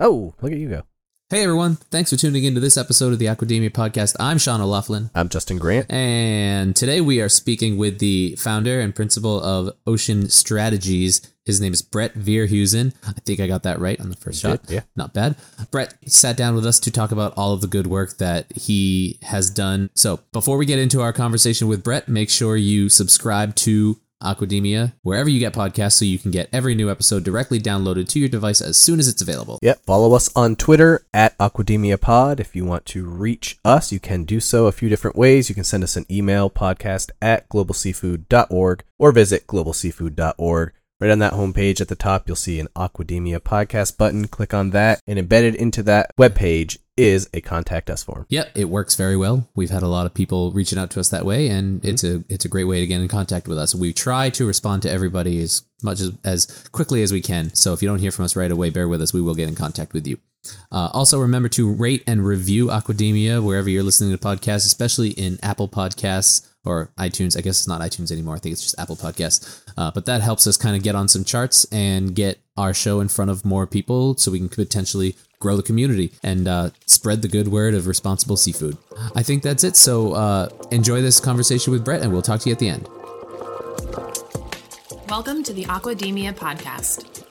Oh, look at you go. Hey everyone, thanks for tuning in to this episode of the Aquademia podcast. I'm Sean O'Laughlin, I'm Justin Grant. and today we are speaking with the founder and principal of Ocean Strategies. His name is Brett Veerhusen. I think I got that right on the first shot. yeah. Not bad. Brett sat down with us to talk about all of the good work that he has done. So before we get into our conversation with Brett, make sure you subscribe to Aquademia wherever you get podcasts so you can get every new episode directly downloaded to your device as soon as it's available. Yep. Follow us on Twitter at Aquademia Pod. If you want to reach us, you can do so a few different ways. You can send us an email podcast at globalseafood.org or visit globalseafood.org. Right on that homepage at the top, you'll see an Aquademia podcast button. Click on that, and embedded into that webpage is a contact us form. Yep, it works very well. We've had a lot of people reaching out to us that way, and it's a it's a great way to get in contact with us. We try to respond to everybody as much as as quickly as we can. So if you don't hear from us right away, bear with us. We will get in contact with you. Uh, also, remember to rate and review Aquademia wherever you're listening to podcasts, especially in Apple Podcasts or iTunes. I guess it's not iTunes anymore. I think it's just Apple Podcasts. Uh, but that helps us kind of get on some charts and get our show in front of more people so we can potentially grow the community and uh, spread the good word of responsible seafood. I think that's it. So uh, enjoy this conversation with Brett, and we'll talk to you at the end. Welcome to the Aquademia podcast.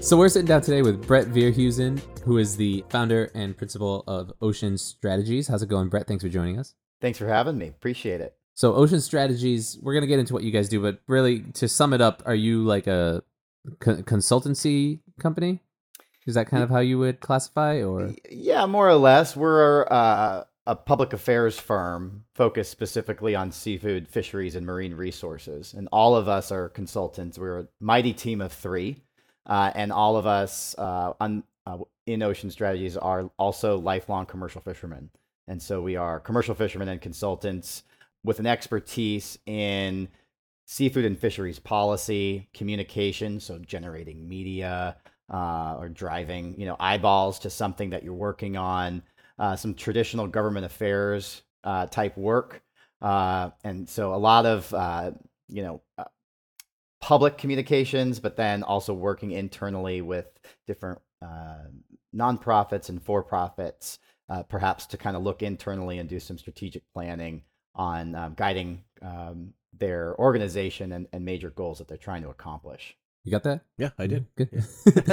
So we're sitting down today with Brett Veerhusen, who is the founder and principal of Ocean Strategies. How's it going, Brett? Thanks for joining us. Thanks for having me. Appreciate it. So Ocean Strategies, we're gonna get into what you guys do, but really, to sum it up, are you like a co- consultancy company? Is that kind of how you would classify, or Yeah, more or less. We're uh, a public affairs firm focused specifically on seafood, fisheries, and marine resources. And all of us are consultants. We're a mighty team of three. Uh, and all of us uh, on, uh, in Ocean Strategies are also lifelong commercial fishermen. And so we are commercial fishermen and consultants with an expertise in seafood and fisheries policy, communication, so generating media uh, or driving, you know, eyeballs to something that you're working on, uh, some traditional government affairs uh, type work, and so a lot of, you know, public communications, but then also working internally with different uh, nonprofits and for profits, uh, perhaps to kind of look internally and do some strategic planning on um, guiding um, their organization and, and major goals that they're trying to accomplish. you got that? Yeah, I did. Good.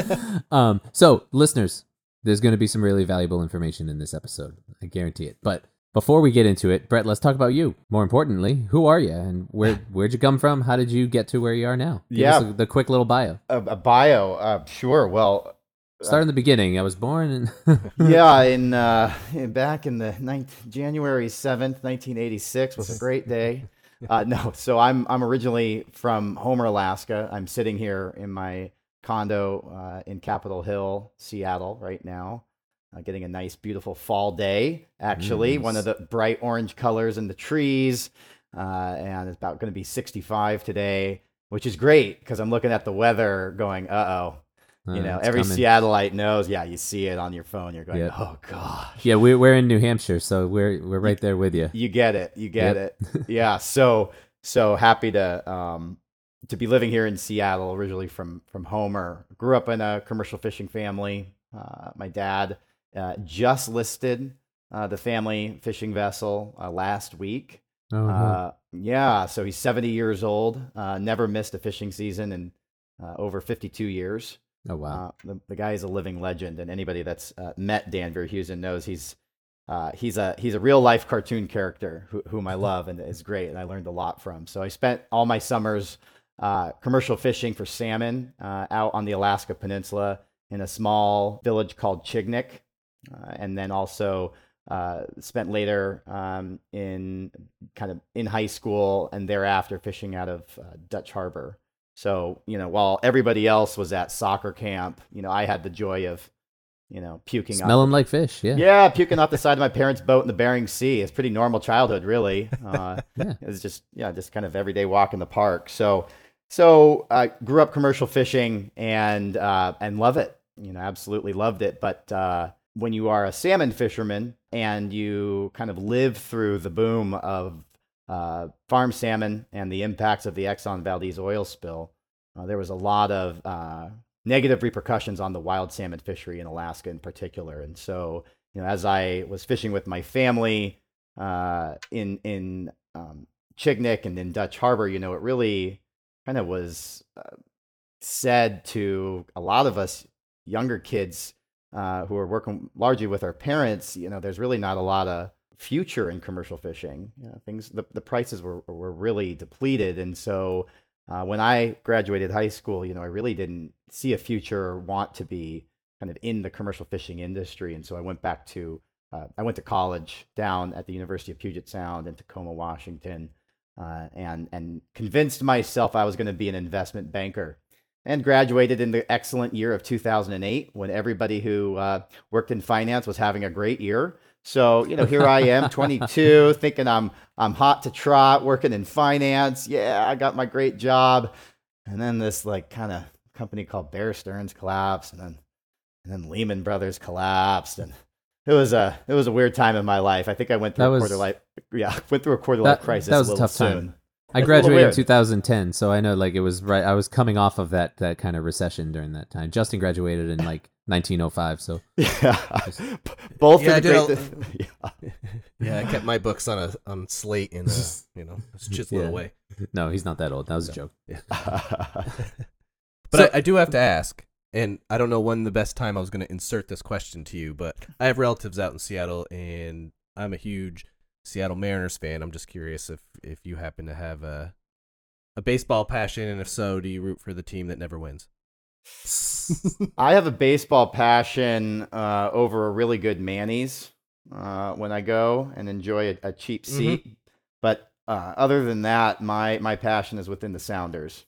um, so, listeners, there's going to be some really valuable information in this episode. I guarantee it. But before we get into it, Brett, let's talk about you. More importantly, who are you and where where'd you come from? How did you get to where you are now? Give us Yeah. a- the quick little bio. A, a bio, uh, sure. Well, Start in the beginning. I was born in. yeah, in uh, in- back in the ninth, January seventh, nineteen eighty six was a great day. Uh, no, so I'm I'm originally from Homer, Alaska. I'm sitting here in my condo uh, in Capitol Hill, Seattle, right now, uh, getting a nice, beautiful fall day. Actually, one of the bright orange colors in the trees, uh, and it's about going to be 65 today, which is great because I'm looking at the weather, going, uh oh. You know, every coming. Seattleite knows. Yeah, you see it on your phone. You're going, Yep. oh gosh. Yeah, we're we're in New Hampshire, so we're we're right there with you. You get it. You get Yep. it. Yeah. So so happy to um to be living here in Seattle. Originally from from Homer. Grew up in a commercial fishing family. Uh, my dad uh, just listed uh, the family fishing vessel uh, last week. Oh, Uh, yeah. So he's 70 years old. Uh, never missed a fishing season in uh, over 52 years. oh wow. Uh, the, the guy is a living legend, and anybody that's uh, met Dan Veerhusen knows he's uh, he's a he's a real life cartoon character who, whom I love and is great, and I learned a lot from. So I spent all my summers uh, commercial fishing for salmon uh, out on the Alaska Peninsula in a small village called Chignik, and then also uh, spent later um, in kind of in high school and thereafter fishing out of uh, Dutch Harbor. So, you know, while everybody else was at soccer camp, you know, I had the joy of you know, puking. Smell them like fish. Yeah. yeah, puking off the side of my parents' boat in the Bering Sea. It's pretty normal childhood, really. Uh, Yeah. It was just yeah, just kind of everyday walk in the park. So so I grew up commercial fishing and uh, and love it. You know, absolutely loved it. But uh, when you are a salmon fisherman and you kind of live through the boom of uh, farm salmon and the impacts of the Exxon Valdez oil spill, uh, there was a lot of uh, negative repercussions on the wild salmon fishery in Alaska in particular. And so, you know, as I was fishing with my family uh, in in um, Chignik and in Dutch Harbor, you know, it really kind of was uh, said to a lot of us younger kids uh, who are working largely with our parents. You know, there's really not a lot of future in commercial fishing. You know, things the, the prices were were really depleted, and so uh, when I graduated high school, you know, I really didn't see a future or want to be kind of in the commercial fishing industry, and so I went back to uh, I went to college down at the University of Puget Sound in Tacoma, Washington, uh, and and convinced myself I was going to be an investment banker. And graduated in the excellent year of 2008 when everybody who uh, worked in finance was having a great year. So, you know, here I am, 22, thinking I'm I'm hot to trot, working in finance. Yeah, I got my great job. And then this like kind of company called Bear Stearns collapsed and then and then Lehman Brothers collapsed and it was a it was a weird time in my life. I think I went through That a was- quarter life yeah, went through a quarter That- life crisis that was a little tough time. Soon. I It's graduated in 2010, so I know like it was right. I was coming off of that that kind of recession during that time. Justin graduated in like 1905, so Yeah. Both Yeah, I of the did great all- yeah. Yeah, I kept my books on a on slate and uh, you know just chisel it Yeah. away. no, he's not that old. That was a joke. But So- I, I do have to ask, and I don't know when the best time I was going to insert this question to you, but I have relatives out in Seattle, and I'm a huge Seattle Mariners fan. I'm just curious if if you happen to have a a baseball passion, and if so, do you root for the team that never wins? I have a baseball passion uh, over a really good Manny's uh, when I go and enjoy a, a cheap Mm-hmm. seat. But uh, other than that, my, my passion is within the Sounders.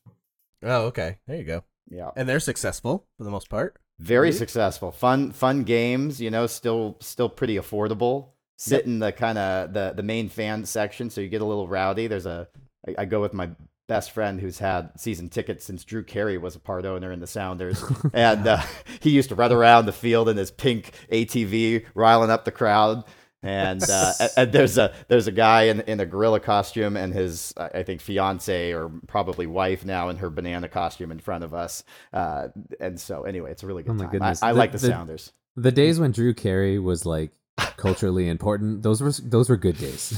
Oh, okay, there you go. Yeah, And they're successful for the most part. very Mhm. successful, fun fun games. You know, still still pretty affordable. Sit in the kind of the the main fan section, so you get a little rowdy. There's a I, I go with my best friend who's had season tickets since Drew Carey was a part owner in the Sounders, and uh, he used to run around the field in his pink ATV, riling up the crowd. And, uh, and- there's a there's a guy in in a gorilla costume and his I think fiance or probably wife now in her banana costume in front of us. Uh, and so anyway, it's a really good Oh time. I, I The- like the, the- Sounders. The days when Drew Carey was like culturally important, those were those were good days.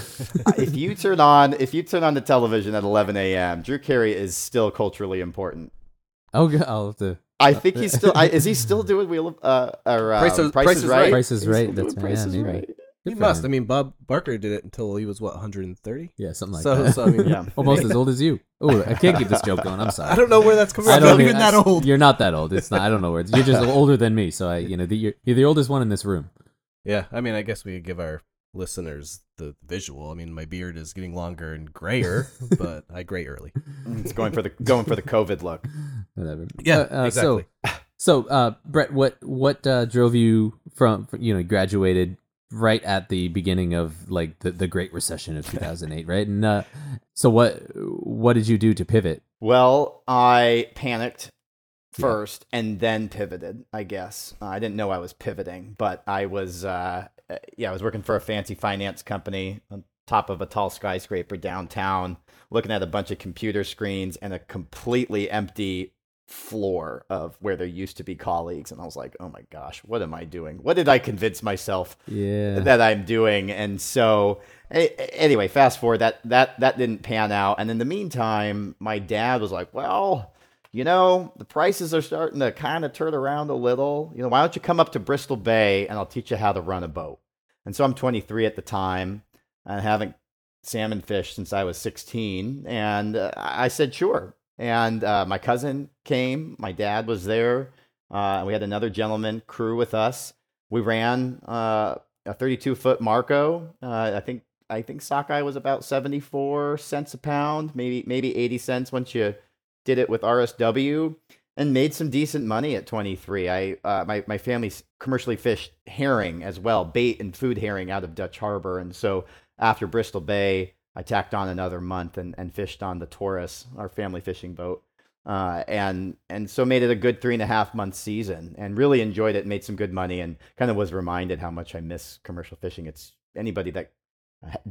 if you turn on if you turn on the television at 11 a.m., Drew Carey is still culturally important. oh, good. I'll have to. I think he's still. I, is he still doing Wheel of uh, or uh, Price is- Price, Price is is Right? Right. Price is Right, that's doing right, Price yeah, is maybe. Right. He Good for must. him. I mean, Bob Barker did it until he was what 130. Yeah, something like so, that. so I mean, Yeah. Almost as old as you. Oh, I can't keep this joke going. I'm sorry. I don't know where that's coming from. don't I'm not even- even that old. You're not that old. It's not. I don't know where. It's, you're just older than me. So I, you know, the, you're, you're the oldest one in this room. Yeah, I mean, I guess we could give our listeners the visual. I mean, my beard is getting longer and grayer, but I gray early. It's going for the going for the COVID look. Whatever. Yeah, Uh, uh, exactly. So, so uh, Brett, what what uh, drove you from you know graduated right at the beginning of like the, the Great Recession of 2008, right? And uh, so what what did you do to pivot? Well, I panicked Yeah. first and then pivoted. I guess uh, I didn't know I was pivoting, but I was. Uh, uh, yeah, I was working for a fancy finance company on top of a tall skyscraper downtown, looking at a bunch of computer screens and a completely empty floor of where there used to be colleagues and I was like, "Oh my gosh, what am I doing? What did I convince myself Yeah. that I'm doing. And so, anyway, fast forward that that that didn't pan out. And in the meantime, my dad was like, "Well, you know, the prices are starting to kind of turn around a little. You know, why don't you come up to Bristol Bay and I'll teach you how to run a boat?" And so I'm 23 at the time and haven't salmon fished since I was 16. And uh, I said, "Sure." And uh, my cousin came. My dad was there. Uh, we had another gentleman crew with us. We ran uh, a 32 foot Marco. Uh, I think I think sockeye was about 74 cents a pound, maybe maybe 80 cents once you did it with RSW. and made some decent money at 23. I uh, my my family commercially fished herring as well, bait and food herring out of Dutch Harbor, and so after Bristol Bay, I tacked on another month and, and fished on the Taurus, our family fishing boat, uh, and and so made it a good three and a half month season, and really enjoyed it. Made some good money, and kind of was reminded how much I miss commercial fishing. It's anybody that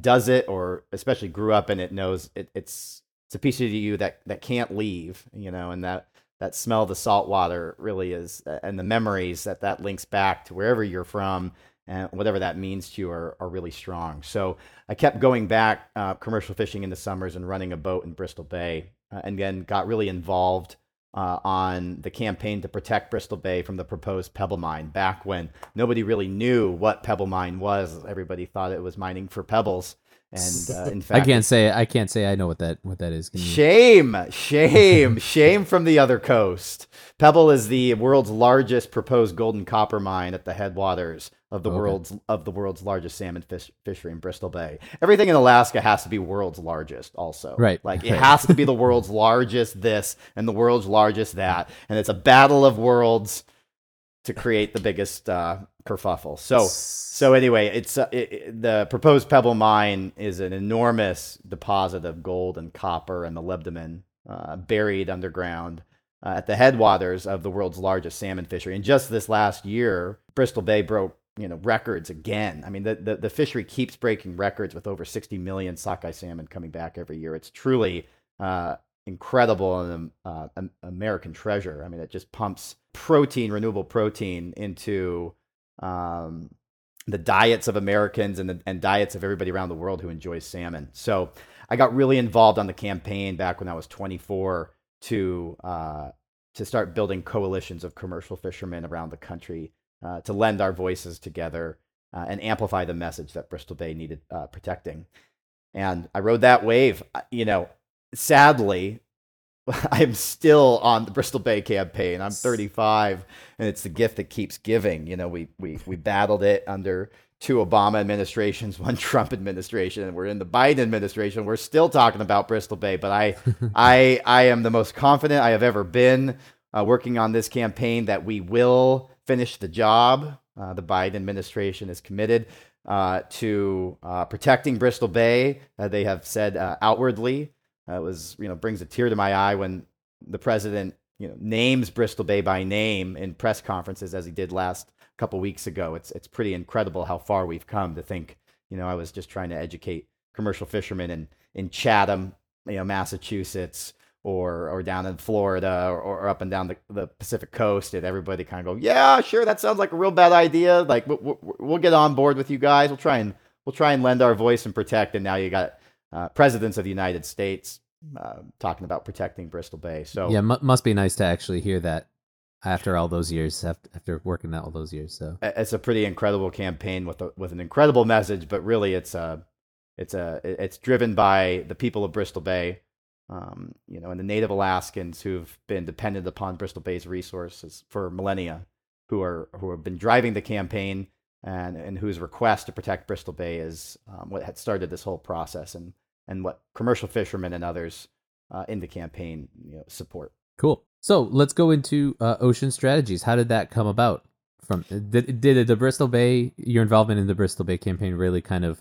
does it or especially grew up in it knows it, it's it's a piece of you that that can't leave, you know, and that that smell of the salt water really is, and the memories that that links back to wherever you're from and whatever that means to you are, are really strong. So I kept going back uh, commercial fishing in the summers and running a boat in Bristol Bay, uh, and then got really involved uh, on the campaign to protect Bristol Bay from the proposed pebble mine back when nobody really knew what pebble mine was. Everybody thought it was mining for pebbles. And uh, in fact, I can't say I can't say I know what that what that is. Shame, shame, shame from the other coast. Pebble is the world's largest proposed golden copper mine at the headwaters of the okay. world's of the world's largest salmon fish, fishery in Bristol Bay. Everything in Alaska has to be world's largest, also. Right. Like it right. has to be the world's largest this and the world's largest that, and it's a battle of worlds to create the biggest uh, kerfuffle. So, so anyway, it's uh, it, it, the proposed Pebble mine is an enormous deposit of gold and copper and molybdenum uh, buried underground uh, at the headwaters of the world's largest salmon fishery. And just this last year, Bristol Bay broke you know records again. I mean, the, the, the fishery keeps breaking records with over 60 million sockeye salmon coming back every year. It's truly uh, incredible and uh, American treasure. I mean, it just pumps protein, renewable protein, into um, the diets of Americans and the, and diets of everybody around the world who enjoys salmon. So I got really involved on the campaign back when I was 24 to uh, to start building coalitions of commercial fishermen around the country uh, to lend our voices together uh, and amplify the message that Bristol Bay needed uh, protecting. And I rode that wave. You know, sadly, I'm still on the Bristol Bay campaign. I'm 35, and it's the gift that keeps giving. You know, we we we battled it under two Obama administrations, one Trump administration, and we're in the Biden administration. We're still talking about Bristol Bay, but I I I am the most confident I have ever been uh, working on this campaign that we will finish the job. Uh, the Biden administration is committed uh, to uh, protecting Bristol Bay. they have said uh, outwardly. Uh, was you know brings a tear to my eye when the president you know names Bristol Bay by name in press conferences as he did last couple weeks ago. It's it's pretty incredible how far we've come to think. You know, I was just trying to educate commercial fishermen in in Chatham, you know, Massachusetts, or or down in Florida, or, or up and down the, the Pacific coast, and everybody kind of go, yeah, sure, that sounds like a real bad idea. Like we'll, we'll get on board with you guys. We'll try and we'll try and lend our voice and protect. And now you got uh, presidents of the United States uh, talking about protecting Bristol Bay. So yeah, m- must be nice to actually hear that after all those years, after working that all those years. So it's a pretty incredible campaign with a, with an incredible message, but really it's a it's a it's driven by the people of Bristol Bay, um, you know, and the native Alaskans who've been dependent upon Bristol Bay's resources for millennia, who are who have been driving the campaign and and whose request to protect Bristol Bay is um, what had started this whole process and and what commercial fishermen and others uh, in the campaign you know, support. Cool. So let's go into uh, ocean strategies. How did that come about? From did, did the Bristol Bay your involvement in the Bristol Bay campaign really kind of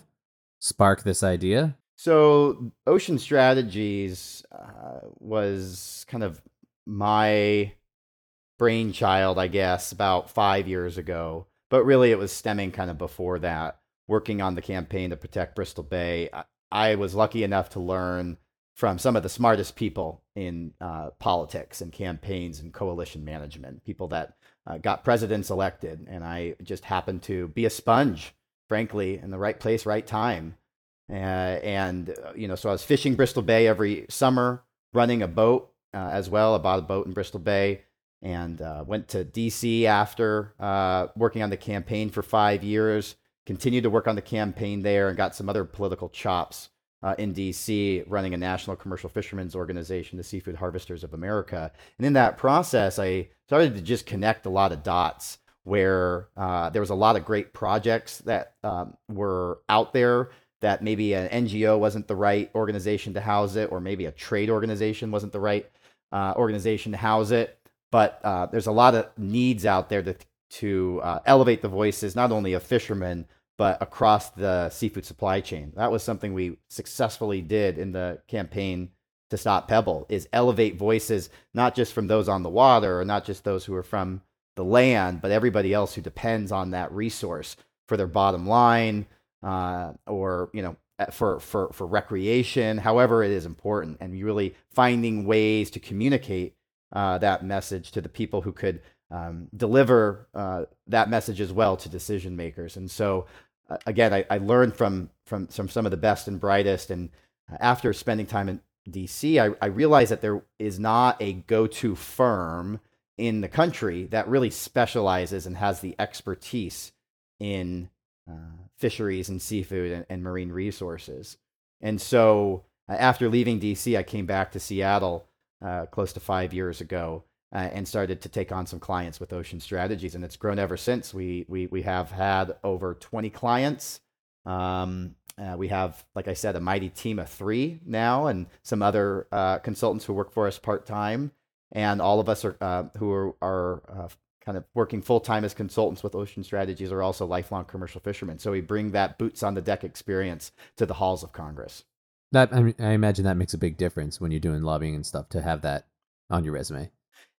spark this idea? So ocean strategies uh, was kind of my brainchild, I guess, about five years ago. But really, it was stemming kind of before that, working on the campaign to protect Bristol Bay. I was lucky enough to learn from some of the smartest people in uh, politics and campaigns and coalition management, people that uh, got presidents elected. And I just happened to be a sponge, frankly, in the right place, right time. Uh, and, uh, you know, so I was fishing Bristol Bay every summer, running a boat uh, as well. I bought a boat in Bristol Bay and uh, went to DC after working on the campaign for five years continued to work on the campaign there and got some other political chops uh, in DC running a national commercial fishermen's organization, the Seafood Harvesters of America. And in that process, I started to just connect a lot of dots where uh, there was a lot of great projects that um, were out there that maybe an NGO wasn't the right organization to house it, or maybe a trade organization wasn't the right uh, organization to house it. But uh, there's a lot of needs out there to to uh, elevate the voices not only of fishermen but across the seafood supply chain. That was something we successfully did in the campaign to stop Pebble is elevate voices not just from those on the water or not just those who are from the land, but everybody else who depends on that resource for their bottom line uh, or you know for for for recreation, however it is important, and really finding ways to communicate uh, that message to the people who could um, deliver uh, that message as well to decision makers. And so, uh, again, I, I, learned from from from some of the best and brightest, and after spending time in DC, I, I realized that there is not a go-to firm in the country that really specializes and has the expertise in uh, fisheries and seafood and, and, marine resources. And so, uh, after leaving DC, I came back to Seattle uh, close to five years ago uh, and started to take on some clients with Ocean Strategies, and it's grown ever since. We we we have had over 20 clients. Um, uh, we have, like I said, a mighty team of three now, and some other uh, consultants who work for us part time, and all of us are uh, who are, are uh, kind of working full time as consultants with Ocean Strategies are also lifelong commercial fishermen. So we bring that boots on the deck experience to the halls of Congress. That I, mean, I imagine that makes a big difference when you're doing lobbying and stuff to have that on your resume.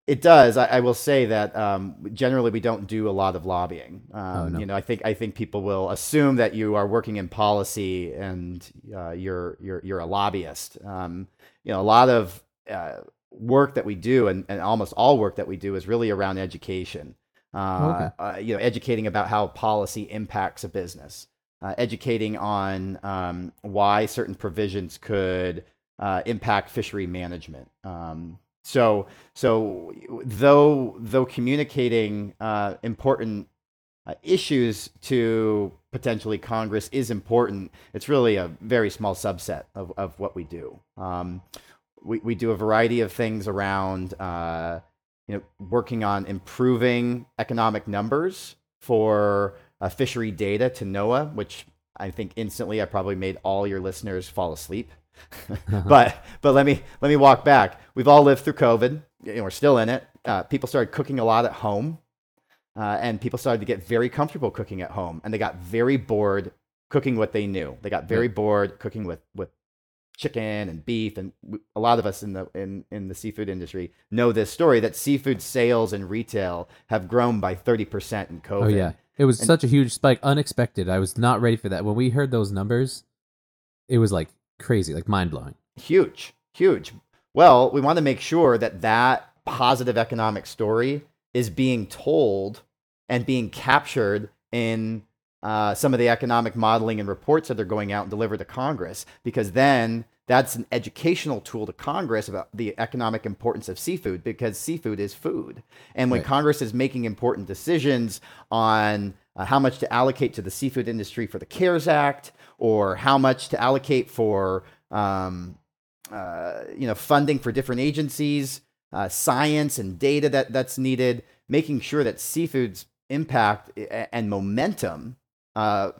It does. I, I will say that um, generally we don't do a lot of lobbying. Um, oh, no. You know, I think I think people will assume that you are working in policy and uh, you're you're you're a lobbyist. Um, you know, a lot of uh, work that we do, and, and almost all work that we do, is really around education. Uh, okay. Uh, you know, educating about how policy impacts a business, uh, educating on um, why certain provisions could uh, impact fishery management. Um, so so though though communicating uh, important uh, issues to potentially Congress is important, it's really a very small subset of, of what we do. Um, we, we do a variety of things around uh, you know working on improving economic numbers for uh, fishery data to NOAA, which I think instantly I probably made all your listeners fall asleep but but let me let me walk back. We've all lived through COVID. You know, we're still in it. Uh, people started cooking a lot at home, uh, and people started to get very comfortable cooking at home, and they got very bored cooking what they knew. They got very bored cooking with with chicken and beef, and a lot of us in the in in the seafood industry know this story that seafood sales and retail have grown by thirty percent in COVID. Oh yeah. It was and, such a huge spike, unexpected. I was not ready for that. When we heard those numbers, it was like crazy, like mind blowing. Huge, huge. Well, we want to make sure that that positive economic story is being told and being captured in uh, some of the economic modeling and reports that they're going out and delivered to Congress, because then that's an educational tool to Congress about the economic importance of seafood, because seafood is food. And when right. Congress is making important decisions on uh, how much to allocate to the seafood industry for the CARES Act, or how much to allocate for um, uh, you know funding for different agencies, uh, science and data that that's needed, making sure that seafood's impact and momentum uh,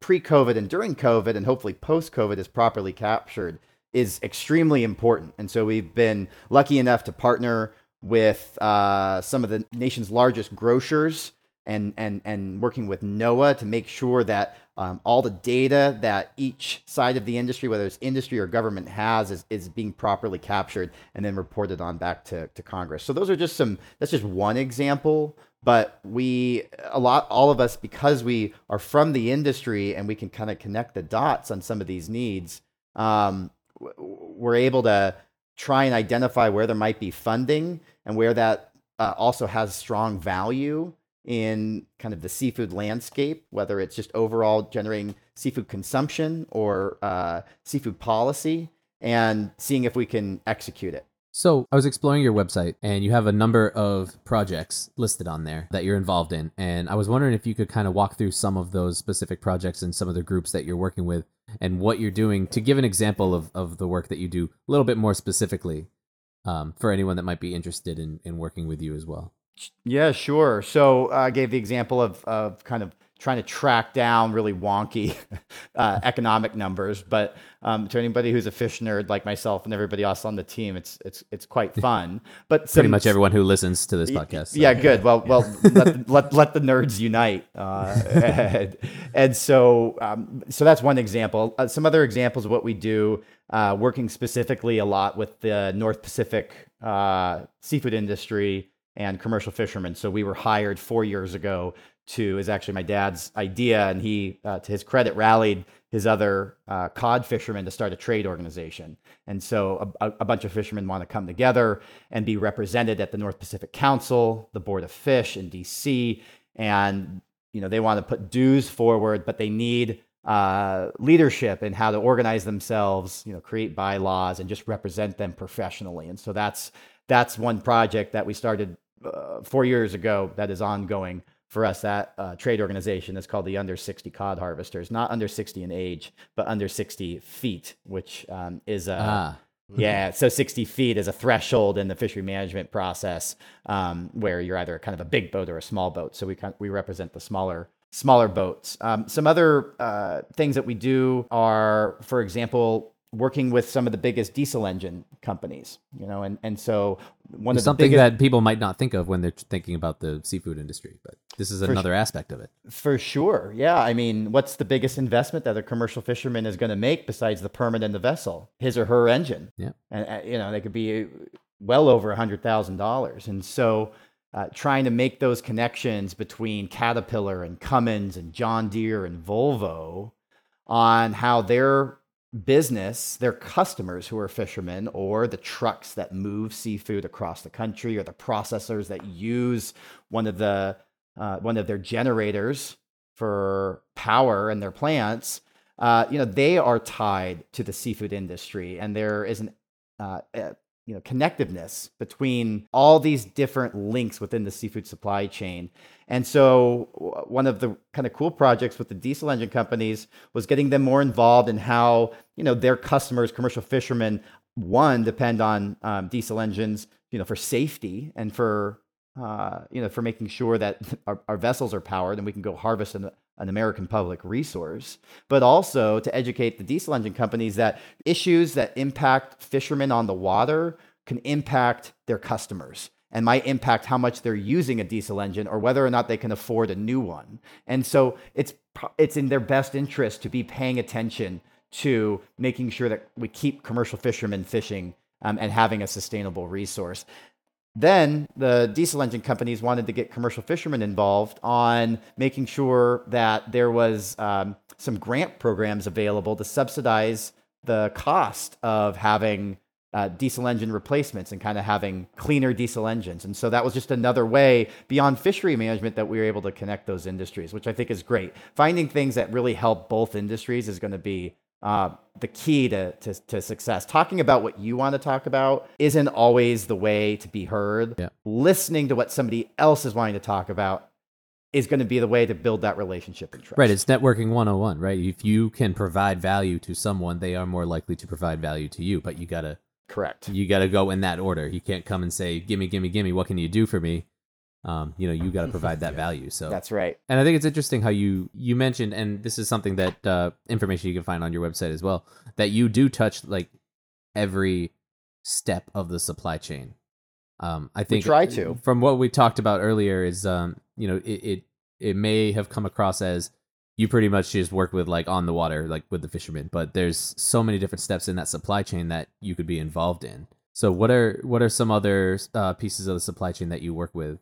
pre-COVID and during COVID, and hopefully post-COVID, is properly captured is extremely important. And so we've been lucky enough to partner with uh, some of the nation's largest grocers and and and working with NOAA to make sure that um, all the data that each side of the industry, whether it's industry or government, has is, is being properly captured and then reported on back to, to Congress. So those are just some. That's just one example. But we a lot all of us because we are from the industry and we can kind of connect the dots on some of these needs. Um, we're able to try and identify where there might be funding and where that uh, also has strong value in kind of the seafood landscape, whether it's just overall generating seafood consumption or uh, seafood policy, and seeing if we can execute it. So, I was exploring your website and you have a number of projects listed on there that you're involved in. And I was wondering if you could kind of walk through some of those specific projects and some of the groups that you're working with and what you're doing to give an example of, of the work that you do a little bit more specifically um, for anyone that might be interested in, in working with you as well. Yeah, sure. So I gave the example of, of kind of trying to track down really wonky uh, economic numbers. But um, to anybody who's a fish nerd like myself and everybody else on the team, it's it's it's quite fun. But pretty much everyone who listens to this podcast. So. Yeah, good. Well, well, let, let, let the nerds unite. Uh, and, and, so um, so that's one example. Uh, some other examples of what we do, uh, working specifically a lot with the North Pacific uh, seafood industry and commercial fishermen. So we were hired four years ago to is actually my dad's idea, and he, uh, to his credit, rallied his other uh, cod fishermen to start a trade organization. And so a, a, bunch of fishermen want to come together and be represented at the North Pacific Council, the Board of Fish in DC, and you know they want to put dues forward, but they need uh, leadership and how to organize themselves, you know, create bylaws and just represent them professionally. And so that's that's one project that we started uh, four years ago that is ongoing for us, that uh, trade organization is called the Under 60 Cod Harvesters, not under 60 in age, but under 60 feet, which um, is a. Ah. Yeah, so 60 feet is a threshold in the fishery management process um, where you're either kind of a big boat or a small boat. So we we represent the smaller smaller boats. Um, some other uh, things that we do are, for example, working with some of the biggest diesel engine companies, you know, and, and so one of something biggest, that people might not think of when they're thinking about the seafood industry, but this is another aspect of it. For sure. Yeah. I mean, what's the biggest investment that a commercial fisherman is going to make besides the permit and the vessel? His or her engine. Yeah. And, uh, you know, they could be well over a hundred thousand dollars. And so, uh, trying to make those connections between Caterpillar and Cummins and John Deere and Volvo on how their business, their customers who are fishermen, or the trucks that move seafood across the country, or the processors that use one of the uh, one of their generators for power in their plants. Uh, you know, they are tied to the seafood industry, and there is an uh, you know connectiveness between all these different links within the seafood supply chain. And so one of the kind of cool projects with the diesel engine companies was getting them more involved in how you know their customers commercial fishermen one depend on um, diesel engines you know for safety and for uh, you know for making sure that our, our, vessels are powered and we can go harvest an, an American public resource, but also to educate the diesel engine companies that issues that impact fishermen on the water can impact their customers and might impact how much they're using a diesel engine or whether or not they can afford a new one. And so it's it's in their best interest to be paying attention to making sure that we keep commercial fishermen fishing um, and having a sustainable resource. Then the diesel engine companies wanted to get commercial fishermen involved on making sure that there was um, some grant programs available to subsidize the cost of having uh, diesel engine replacements and kind of having cleaner diesel engines. And so that was just another way beyond fishery management that we were able to connect those industries, which I think is great. Finding things that really help both industries is going to be uh, the key to, to, to, success. Talking about what you want to talk about isn't always the way to be heard. Yeah. Listening to what somebody else is wanting to talk about is going to be the way to build that relationship and trust. Right. It's networking 101, right? If you can provide value to someone, they are more likely to provide value to you, but you got to. Correct. You got to go in that order. You can't come and say, "Gimme, gimme, gimme. What can you do for me?" Um, you know you got to provide that value so that's right. And i think it's interesting how you you mentioned and this is something that uh, information you can find on your website as well that you do touch like every step of the supply chain. Um, i think we try to. from what we talked about earlier is um, you know it, it it may have come across as you pretty much just work with like on the water like with the fishermen but there's so many different steps in that supply chain that you could be involved in. So what are what are some other uh, pieces of the supply chain that you work with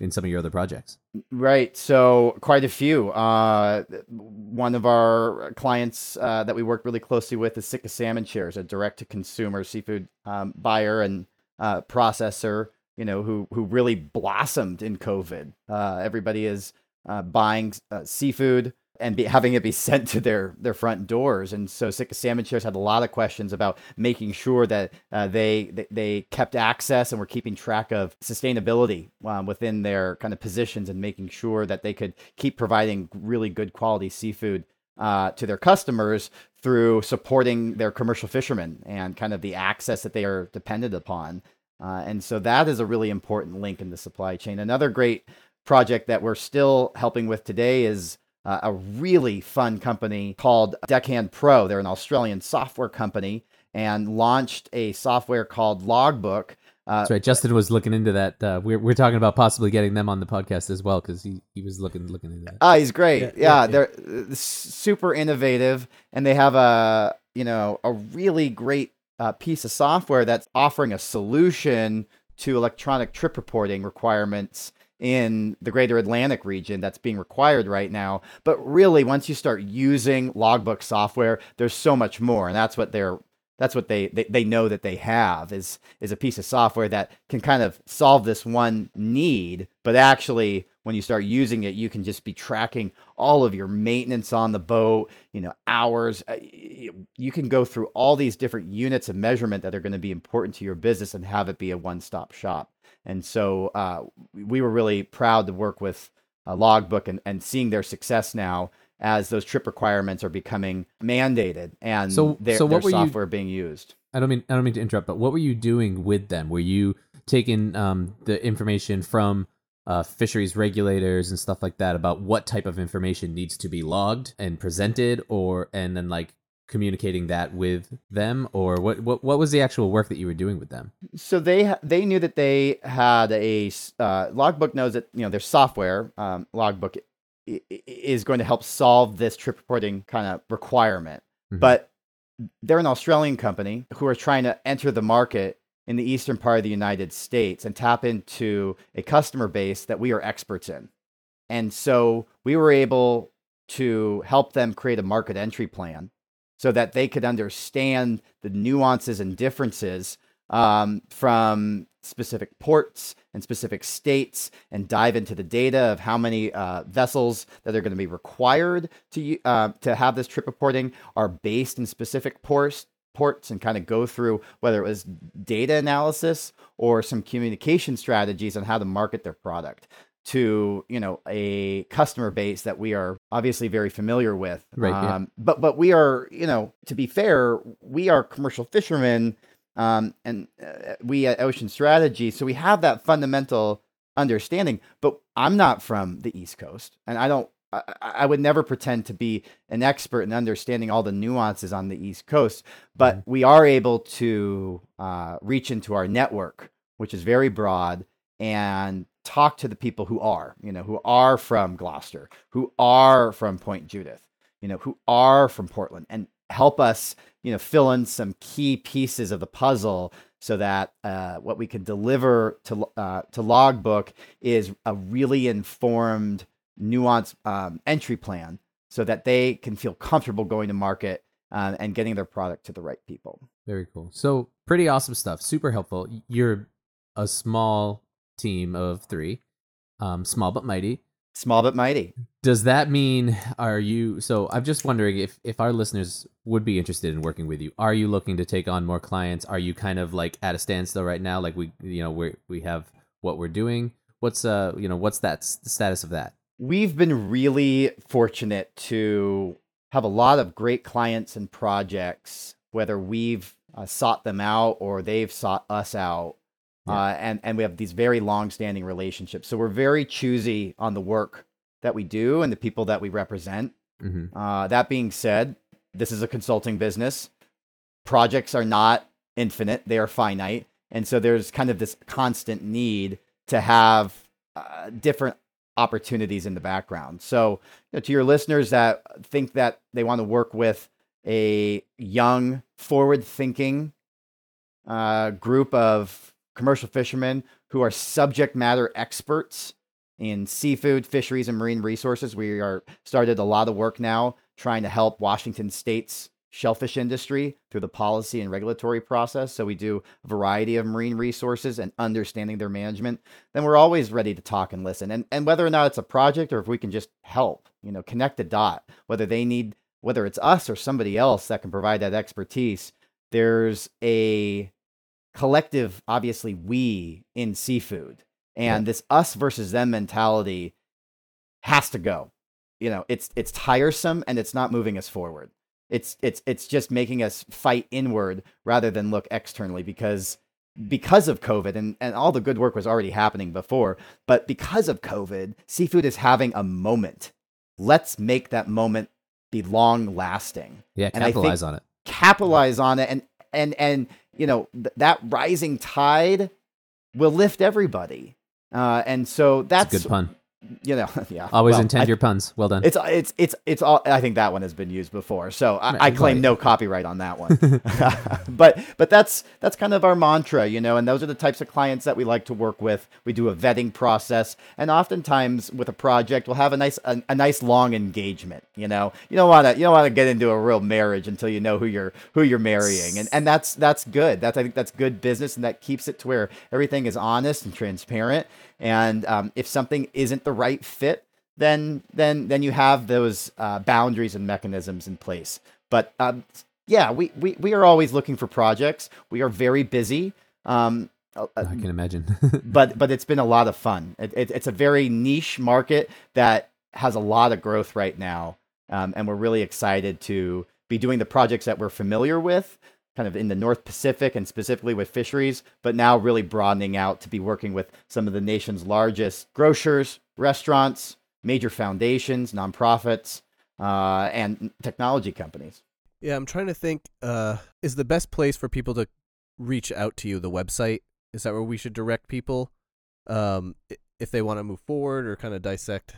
in some of your other projects? Right. So quite a few. Uh, one of our clients uh, that we work really closely with is Sitka Salmon Shares, a direct to consumer seafood um, buyer and uh, processor. You know, who who really blossomed in COVID. Uh, everybody is uh, buying uh, seafood and be, having it be sent to their their front doors. And so Salmon Shares had a lot of questions about making sure that uh, they, they, they kept access and were keeping track of sustainability um, within their kind of positions and making sure that they could keep providing really good quality seafood uh, to their customers through supporting their commercial fishermen and kind of the access that they are dependent upon. Uh, and so that is a really important link in the supply chain. Another great project that we're still helping with today is uh, a really fun company called Deckhand Pro. They're an Australian software company and launched a software called Logbook. Uh, That's right. Justin was looking into that. Uh, we're we're talking about possibly getting them on the podcast as well because he, he was looking looking into that. Ah, he's great. Yeah, Yeah, yeah, yeah. they're uh, super innovative, and they have a you know a really great uh, piece of software that's offering a solution to electronic trip reporting requirements in the greater Atlantic region that's being required right now. But really, once you start using logbook software, there's so much more, and that's what they're that's what they, they they know that they have is is a piece of software that can kind of solve this one need. But actually when you start using it you can just be tracking all of your maintenance on the boat you know hours. Uh, you can go through all these different units of measurement that are going to be important to your business and have it be a one-stop shop and so uh, we were really proud to work with uh, logbook and, and seeing their success now as those trip requirements are becoming mandated and So- their, so what their were you- software being used. I don't mean I don't mean to interrupt, but what were you doing with them? Were you taking um, the information from uh, fisheries regulators and stuff like that about what type of information needs to be logged and presented, or and then like communicating that with them, or what what what was the actual work that you were doing with them? So they they knew that they had a uh, logbook knows that you know their software um, logbook is going to help solve this trip reporting kind of requirement, Mhm. but they're an Australian company who are trying to enter the market in the eastern part of the United States and tap into a customer base that we are experts in. And so we were able to help them create a market entry plan so that they could understand the nuances and differences um, from specific ports and specific states and dive into the data of how many uh, vessels that are going to be required to uh, to have this trip reporting are based in specific ports ports and kind of go through whether it was data analysis or some communication strategies on how to market their product to you know a customer base that we are obviously very familiar with Right, yeah. um, but but we are you know to be fair we are commercial fishermen um, and uh, we at ocean strategy so we have that fundamental understanding but i'm not from the east coast and i don't I, I I would never pretend to be an expert in understanding all the nuances on the East Coast, but we are able to uh, reach into our network, which is very broad, and talk to the people who are, you know, who are from Gloucester, who are from Point Judith, you know, who are from Portland, and help us, you know, fill in some key pieces of the puzzle so that uh, what we can deliver to uh, to Logbook is a really informed, nuanced um, entry plan, so that they can feel comfortable going to market uh, and getting their product to the right people. Very cool. So pretty awesome stuff. Super helpful. You're a small team of three, um, small but mighty. Small but mighty. Does that mean are you? So I'm just wondering if if our listeners would be interested in working with you. Are you looking to take on more clients? Are you kind of like at a standstill right now? Like we you know we we have what we're doing. What's uh you know what's that the status of that? We've been really fortunate to have a lot of great clients and projects, whether we've uh, sought them out or they've sought us out. Yeah. Uh, and, and we have these very long standing relationships. So we're very choosy on the work that we do and the people that we represent. Mm-hmm. Uh, that being said, this is a consulting business. Projects are not infinite, they are finite. And so there's kind of this constant need to have uh, different opportunities in the background. So, you know, to your listeners that think that they want to work with a young, forward thinking uh, group of commercial fishermen who are subject matter experts in seafood, fisheries, and marine resources. We are started a lot of work now trying to help Washington State's shellfish industry through the policy and regulatory process. So we do a variety of marine resources and understanding their management. Then we're always ready to talk and listen. And and whether or not it's a project or if we can just help, you know, connect the dot, whether they need whether it's us or somebody else that can provide that expertise, there's a collective, obviously, we in seafood. And this us versus them mentality has to go. You know, it's it's tiresome and it's not moving us forward. It's it's it's just making us fight inward rather than look externally because because of COVID, and, and all the good work was already happening before, but because of COVID, seafood is having a moment. Let's make that moment be long lasting. Yeah, And I think- capitalize on it. Capitalize on it, and and and you know th- that rising tide will lift everybody. Uh, and so that's a good pun. You know yeah. Always well, intend I- your puns. Well done. It's it's it's it's all. I think that one has been used before, so I, I claim right. no copyright on that one. but but that's that's kind of our mantra, you know. And those are the types of clients that we like to work with. We do a vetting process, and oftentimes with a project, we'll have a nice a, a nice long engagement. You know, you don't want to you don't want to get into a real marriage until you know who you're who you're marrying, and and that's that's good. That's I think that's good business, and that keeps it to where everything is honest and transparent. And um, if something isn't the right fit, then then then you have those uh, boundaries and mechanisms in place. But um, yeah, we, we we are always looking for projects. We are very busy. Um, uh, I can imagine. but but it's been a lot of fun. It, it, it's a very niche market that has a lot of growth right now, um, and we're really excited to be doing the projects that we're familiar with, kind of in the North Pacific and specifically with fisheries, but now really broadening out to be working with some of the nation's largest grocers, restaurants, major foundations, nonprofits, uh, and technology companies. Yeah, I'm trying to think. Uh, is the best place for people to reach out to you the website? Is that where we should direct people? Um, if they want to move forward or kind of dissect.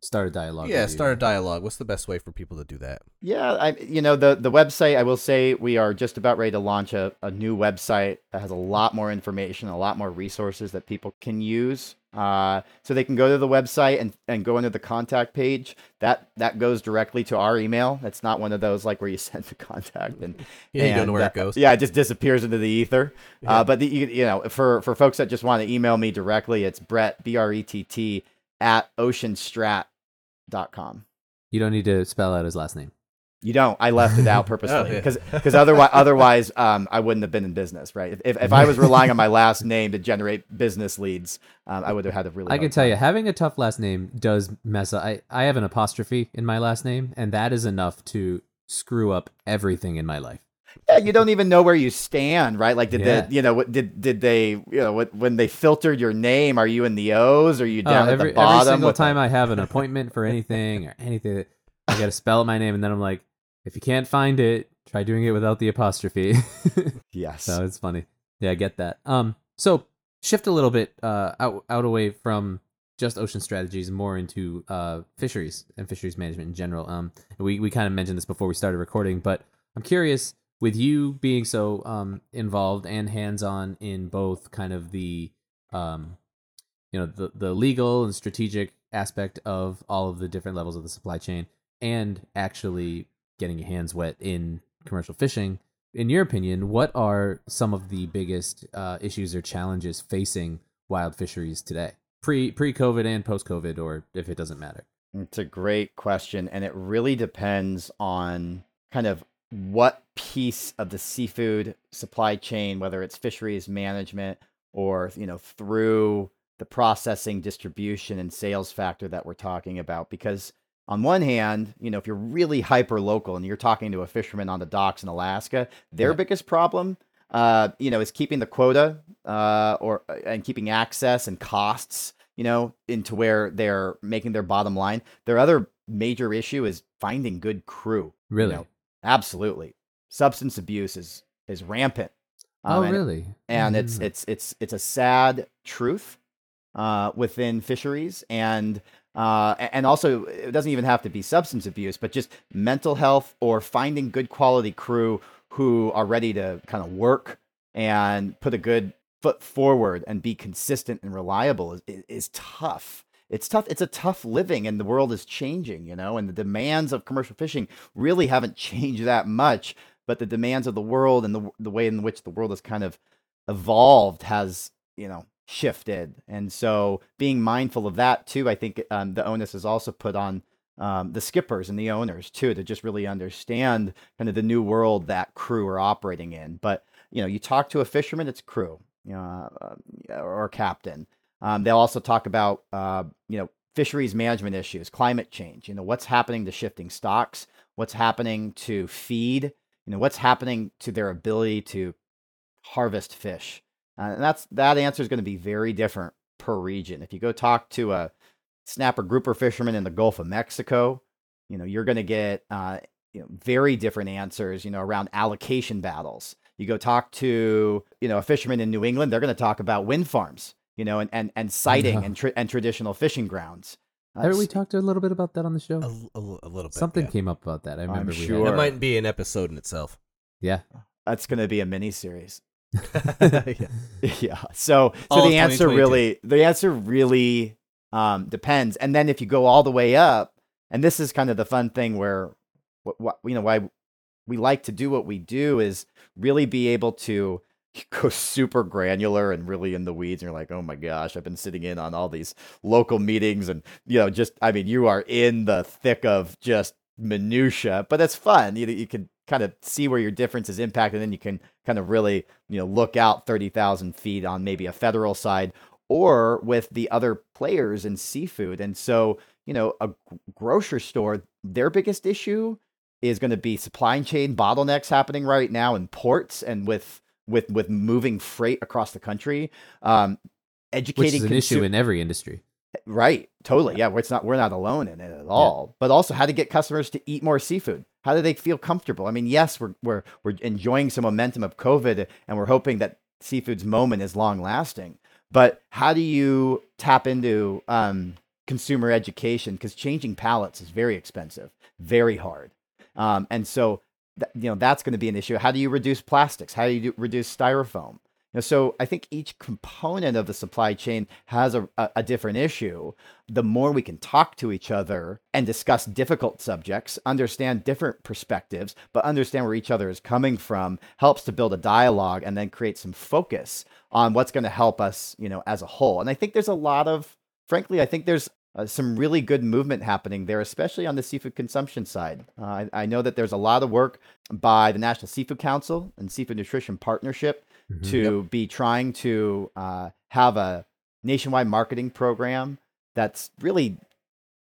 Start a dialogue. yeah, start a dialogue. What's the best way for people to do that? Yeah, I you know the the website. I will say we are just about ready to launch a, a new website that has a lot more information, a lot more resources that people can use. Uh, so they can go to the website and, and go into the contact page. That that goes directly to our email. That's not one of those like where you send the contact and Yeah, you don't know where uh, it goes. Yeah, it just disappears into the ether. Yeah. Uh, but the, you, you know, for for folks that just want to email me directly, it's Brett B R E T T at oceanstrat.com. You don't need to spell out his last name. You don't. I left it out Oh, purposely yeah. because because otherwise otherwise um, I wouldn't have been in business, right? If, if, if I was relying on my last name to generate business leads, um, I would have had a really. I can hard tell you, having a tough last name does mess up. I, I have an apostrophe in my last name, and that is enough to screw up everything in my life. Yeah, you don't even know where you stand, right? Like, did Yeah. the you know what did did they you know what, when they filtered your name? Are you in the O's? Are you Oh, down every, at the bottom? every single with the- time I have an appointment for anything or anything, I got to spell my name, and then I'm like, if you can't find it, try doing it without the apostrophe. yes. So it's funny. Yeah, I get that. Um, so shift a little bit uh out out away from just ocean strategies more into uh fisheries and fisheries management in general. Um, we we kind of mentioned this before we started recording, but I'm curious with you being so um involved and hands on in both kind of the um you know the the legal and strategic aspect of all of the different levels of the supply chain and actually getting your hands wet in commercial fishing in your opinion what are some of the biggest uh, issues or challenges facing wild fisheries today? Pre pre covid and post covid or if it doesn't matter. It's a great question, and it really depends on kind of what piece of the seafood supply chain, whether it's fisheries management or you know through the processing, distribution, and sales factor that we're talking about. Because on one hand, you know, if you're really hyper local and you're talking to a fisherman on the docks in Alaska, their Yeah. biggest problem, uh, you know, is keeping the quota uh, or and keeping access and costs you know, into where they're making their bottom line. Their other major issue is finding good crew. you really know. absolutely. Substance abuse is is rampant. oh Um, and, really and it's Mm. it's it's it's a sad truth uh, within fisheries and uh, and also it doesn't even have to be substance abuse, but just mental health or finding good quality crew who are ready to kind of work and put a good foot forward and be consistent and reliable is, is, is tough. It's tough. It's a tough living, and the world is changing, you know. And the demands of commercial fishing really haven't changed that much, but the demands of the world and the the way in which the world has kind of evolved has, you know, shifted. And so, being mindful of that too, I think um, the onus is also put on um, the skippers and the owners too to just really understand kind of the new world that crew are operating in. But you know, you talk to a fisherman, it's crew, you know, uh, or captain. Um, they'll also talk about uh, you know fisheries management issues, climate change. You know what's happening to shifting stocks, what's happening to feed, you know what's happening to their ability to harvest fish. Uh, and that's that answer is going to be very different per region. If you go talk to a snapper grouper fisherman in the Gulf of Mexico, you know you're going to get uh, you know, very different answers. You know around allocation battles. You go talk to you know a fisherman in New England, they're going to talk about wind farms. You know, and and, and sighting Yeah. and tra- and traditional fishing grounds. Haven't we talked a little bit about that on the show? A, a, a little bit. Something yeah. came up about that. I remember. we had- sure. That might be an episode in itself. Yeah. That's going to be a mini series. yeah. yeah. So so All the answer really the answer really um, depends. And then if you go all the way up, and this is kind of the fun thing where what, what you know why we like to do what we do is really be able to go super granular and really in the weeds and you're like oh my gosh i've been sitting in on all these local meetings and you know just i mean you are in the thick of just minutia but that's fun. You, you can kind of see where your difference is impacted and then you can kind of really you know look out 30,000 feet on maybe a federal side or with the other players in seafood and so you know a grocery store their biggest issue is going to be supply chain bottlenecks happening right now in ports and with with with moving freight across the country um educating Which is an consu- issue in every industry. Right. Totally. Yeah. It's not, we're not alone in it at all. But also how to get customers to eat more seafood. How do they feel comfortable? I mean, yes, we're, we're, we're enjoying some momentum of COVID and we're hoping that seafood's moment is long lasting. But how do you tap into um, consumer education? Because changing palates is very expensive, very hard. Um, and so, th- you know, that's going to be an issue. How do you reduce plastics? How do you do, reduce styrofoam? You know, so I think each component of the supply chain has a, a, a different issue. The more we can talk to each other and discuss difficult subjects, understand different perspectives, but understand where each other is coming from, helps to build a dialogue and then create some focus on what's going to help us, you know, as a whole. And I think there's a lot of, frankly, I think there's uh, some really good movement happening there, especially on the seafood consumption side. Uh, I, I know that there's a lot of work by the National Seafood Council and Seafood Nutrition Partnership to be trying to uh, have a nationwide marketing program that's really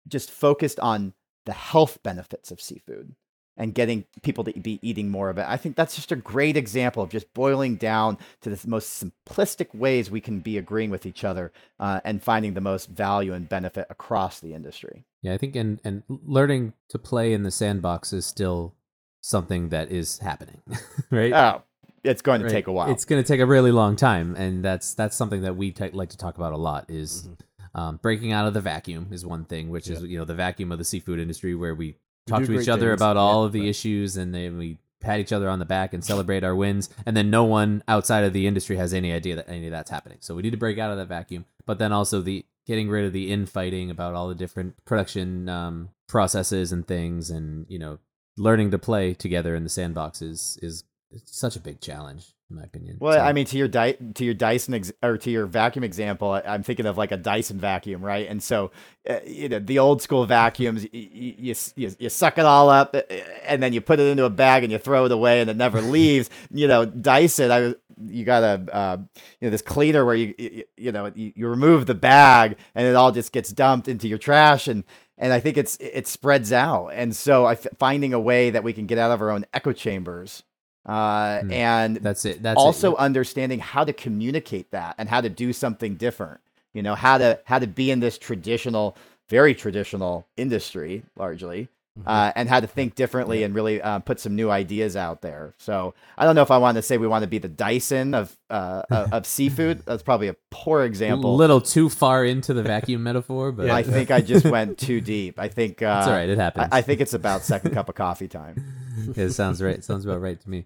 just focused on the health benefits of seafood and getting people to be eating more of it. I think that's just a great example of just boiling down to the most simplistic ways we can be agreeing with each other uh, and finding the most value and benefit across the industry. Yeah, I think and and learning to play in the sandbox is still something that is happening, right? Oh, it's going to Right. take a while. It's going to take a really long time, and that's that's something that we t- like to talk about a lot. Is Mm-hmm. um, breaking out of the vacuum is one thing, which is you know the vacuum of the seafood industry where we We talk to each other things, about all yeah, of the but- issues, and then we pat each other on the back and celebrate our wins, and then no one outside of the industry has any idea that any of that's happening. So we need to break out of that vacuum, but then also the getting rid of the infighting about all the different production um, processes and things, and you know learning to play together in the sandbox is is such a big challenge in my opinion. Well, So- I mean, to your Dy- to your Dyson ex- or to your vacuum example, I- I'm thinking of like a Dyson vacuum, right? And so, uh, you know, the old school vacuums, y- y- you, you you suck it all up, uh, and then you put it into a bag and you throw it away, and it never leaves. You know, Dyson, I you got a uh, you know this cleaner where you you, you know you, you remove the bag and it all just gets dumped into your trash and. And I think it's it spreads out, and so I f- finding a way that we can get out of our own echo chambers, uh, Hmm. and that's it. That's also it. understanding how to communicate that and how to do something different you know how to how to be in this traditional very traditional industry largely Mm-hmm. uh, and how to think differently and really uh, put some new ideas out there so i don't know if i want to say we want to be the dyson of uh, of, of seafood that's probably a poor example. a little too far into the vacuum metaphor, but i think i just went too deep i think uh, It's all right, it happens. I, I think it's about second cup of coffee time it sounds right. It sounds about right to me.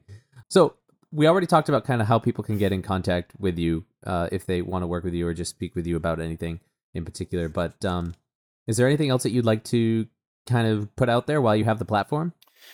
So we already talked about kind of how people can get in contact with you uh, if they want to work with you or just speak with you about anything in particular. But um, is there anything else that you'd like to kind of put out there while you have the platform?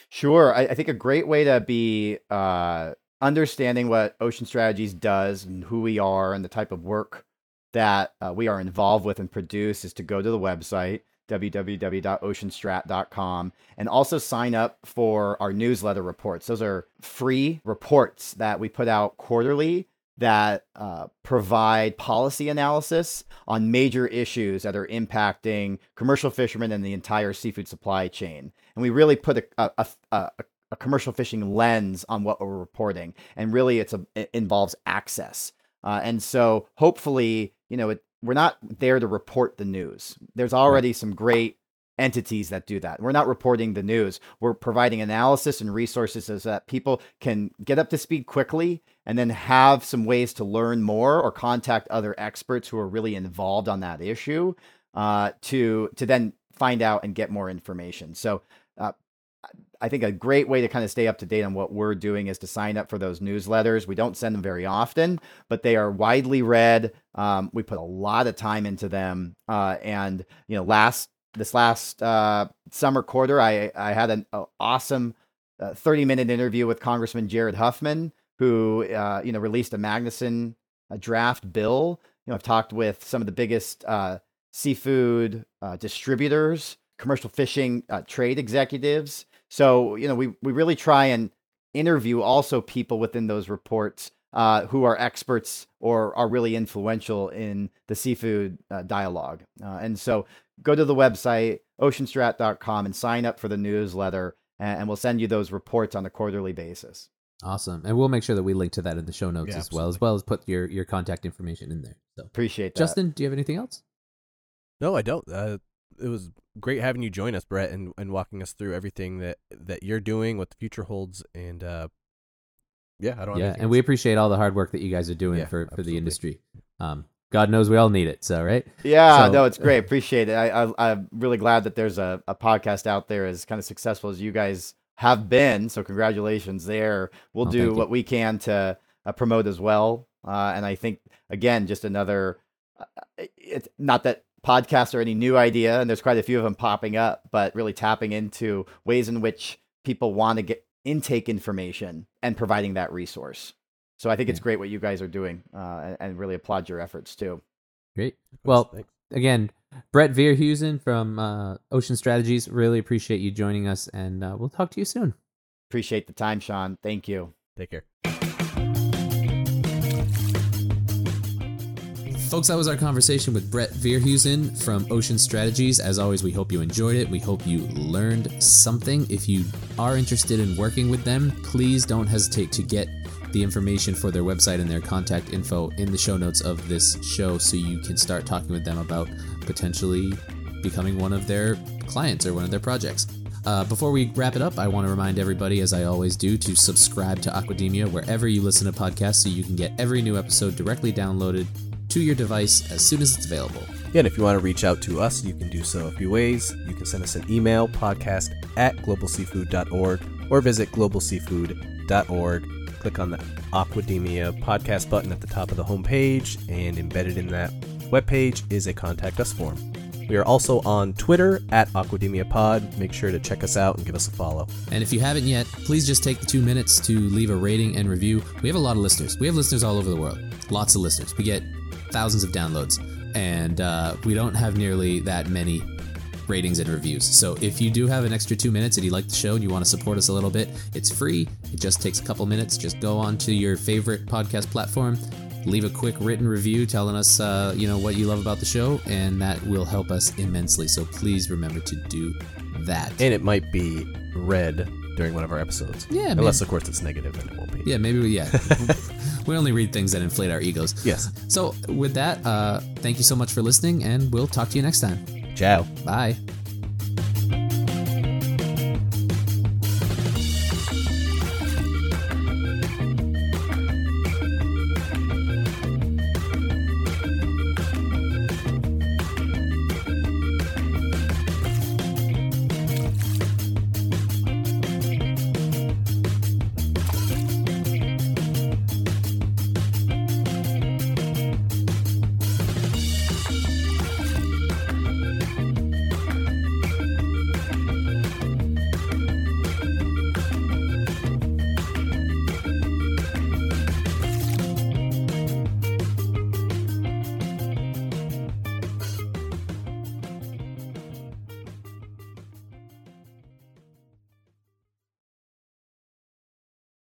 Sure. I, I think a great way to be uh, understanding what Ocean Strategies does and who we are and the type of work that uh, we are involved with and produce is to go to the website www.oceanstrat.com and also sign up for our newsletter reports. Those are free reports that we put out quarterly that uh, provide policy analysis on major issues that are impacting commercial fishermen and the entire seafood supply chain. And we really put a, a, a, a, commercial fishing lens on what we're reporting. And really, it's a, it involves access. Uh, and so hopefully, you know, it, we're not there to report the news. There's already some great entities that do that. We're not reporting the news. We're providing analysis and resources so that people can get up to speed quickly and then have some ways to learn more or contact other experts who are really involved on that issue uh, to to then find out and get more information. So uh, I think a great way to kind of stay up to date on what we're doing is to sign up for those newsletters. We don't send them very often, but they are widely read. Um, we put a lot of time into them, uh, and you know, last this last uh, summer quarter, I I had an awesome uh, thirty minute interview with Congressman Jared Huffman, who uh, you know released a Magnuson a draft bill. You know, I've talked with some of the biggest uh, seafood uh, distributors, commercial fishing trade executives so, you know, we, we really try and interview also people within those reports uh, who are experts or are really influential in the seafood uh, dialogue. Uh, and so go to the website, oceanstrat.com, and sign up for the newsletter, and, and, we'll send you those reports on a quarterly basis. Awesome. And we'll make sure that we link to that in the show notes yeah, as absolutely. well, as well as put your, your contact information in there. So appreciate that. Justin, do you have anything else? No, I don't. Uh, it was great having you join us, Brett, and, and walking us through everything that, that you're doing, what the future holds, and uh, yeah, I don't. Yeah, and else. we appreciate all the hard work that you guys are doing yeah, for, for the industry. Um, God knows we all need it. So right. Yeah, so, no, it's great. Appreciate it. I, I am really glad that there's a, a podcast out there as kind of successful as you guys have been. So congratulations there. We'll oh, do what we can to uh, promote as well. Uh, and I think again, just another. Uh, it's not that podcasts are any new idea, and there's quite a few of them popping up, but really tapping into ways in which people want to get intake information and providing that resource. So I think yeah. it's great what you guys are doing, uh, and, and, really applaud your efforts too. Great. Well, again, Brett Veerhusen from uh, Ocean Strategies, really appreciate you joining us, and uh, we'll talk to you soon. Appreciate the time, Sean. Thank you. Take care. Folks, that was our conversation with Brett Veerhusen from Ocean Strategies. As always, we hope you enjoyed it. We hope you learned something. If you are interested in working with them, please don't hesitate to get the information for their website and their contact info in the show notes of this show so you can start talking with them about potentially becoming one of their clients or one of their projects. Uh, before we wrap it up, I want to remind everybody, as I always do, to subscribe to Aquademia wherever you listen to podcasts so you can get every new episode directly downloaded to your device as soon as it's available. Yeah, and if you want to reach out to us, you can do so a few ways. You can send us an email, podcast at globalseafood.org, or visit globalseafood.org. Click on the Aquademia podcast button at the top of the homepage, and embedded in that webpage is a contact us form. We are also on Twitter at Aquademia Pod. Make sure to check us out and give us a follow. And if you haven't yet, please just take the two minutes to leave a rating and review. We have a lot of listeners. We have listeners all over the world. Lots of listeners. We get thousands of downloads, and uh, we don't have nearly that many ratings and reviews. So if you do have an extra two minutes and you like the show and you want to support us a little bit, it's free. It just takes a couple minutes. Just go on to your favorite podcast platform, leave a quick written review telling us, uh, you know, what you love about the show, and that will help us immensely. So please remember to do that. And it might be read during one of our episodes. Yeah, unless maybe. of course it's negative, then it won't be. Yeah, maybe we yeah. we only read things that inflate our egos. Yes. So with that, uh, thank you so much for listening, and we'll talk to you next time. Ciao. Bye.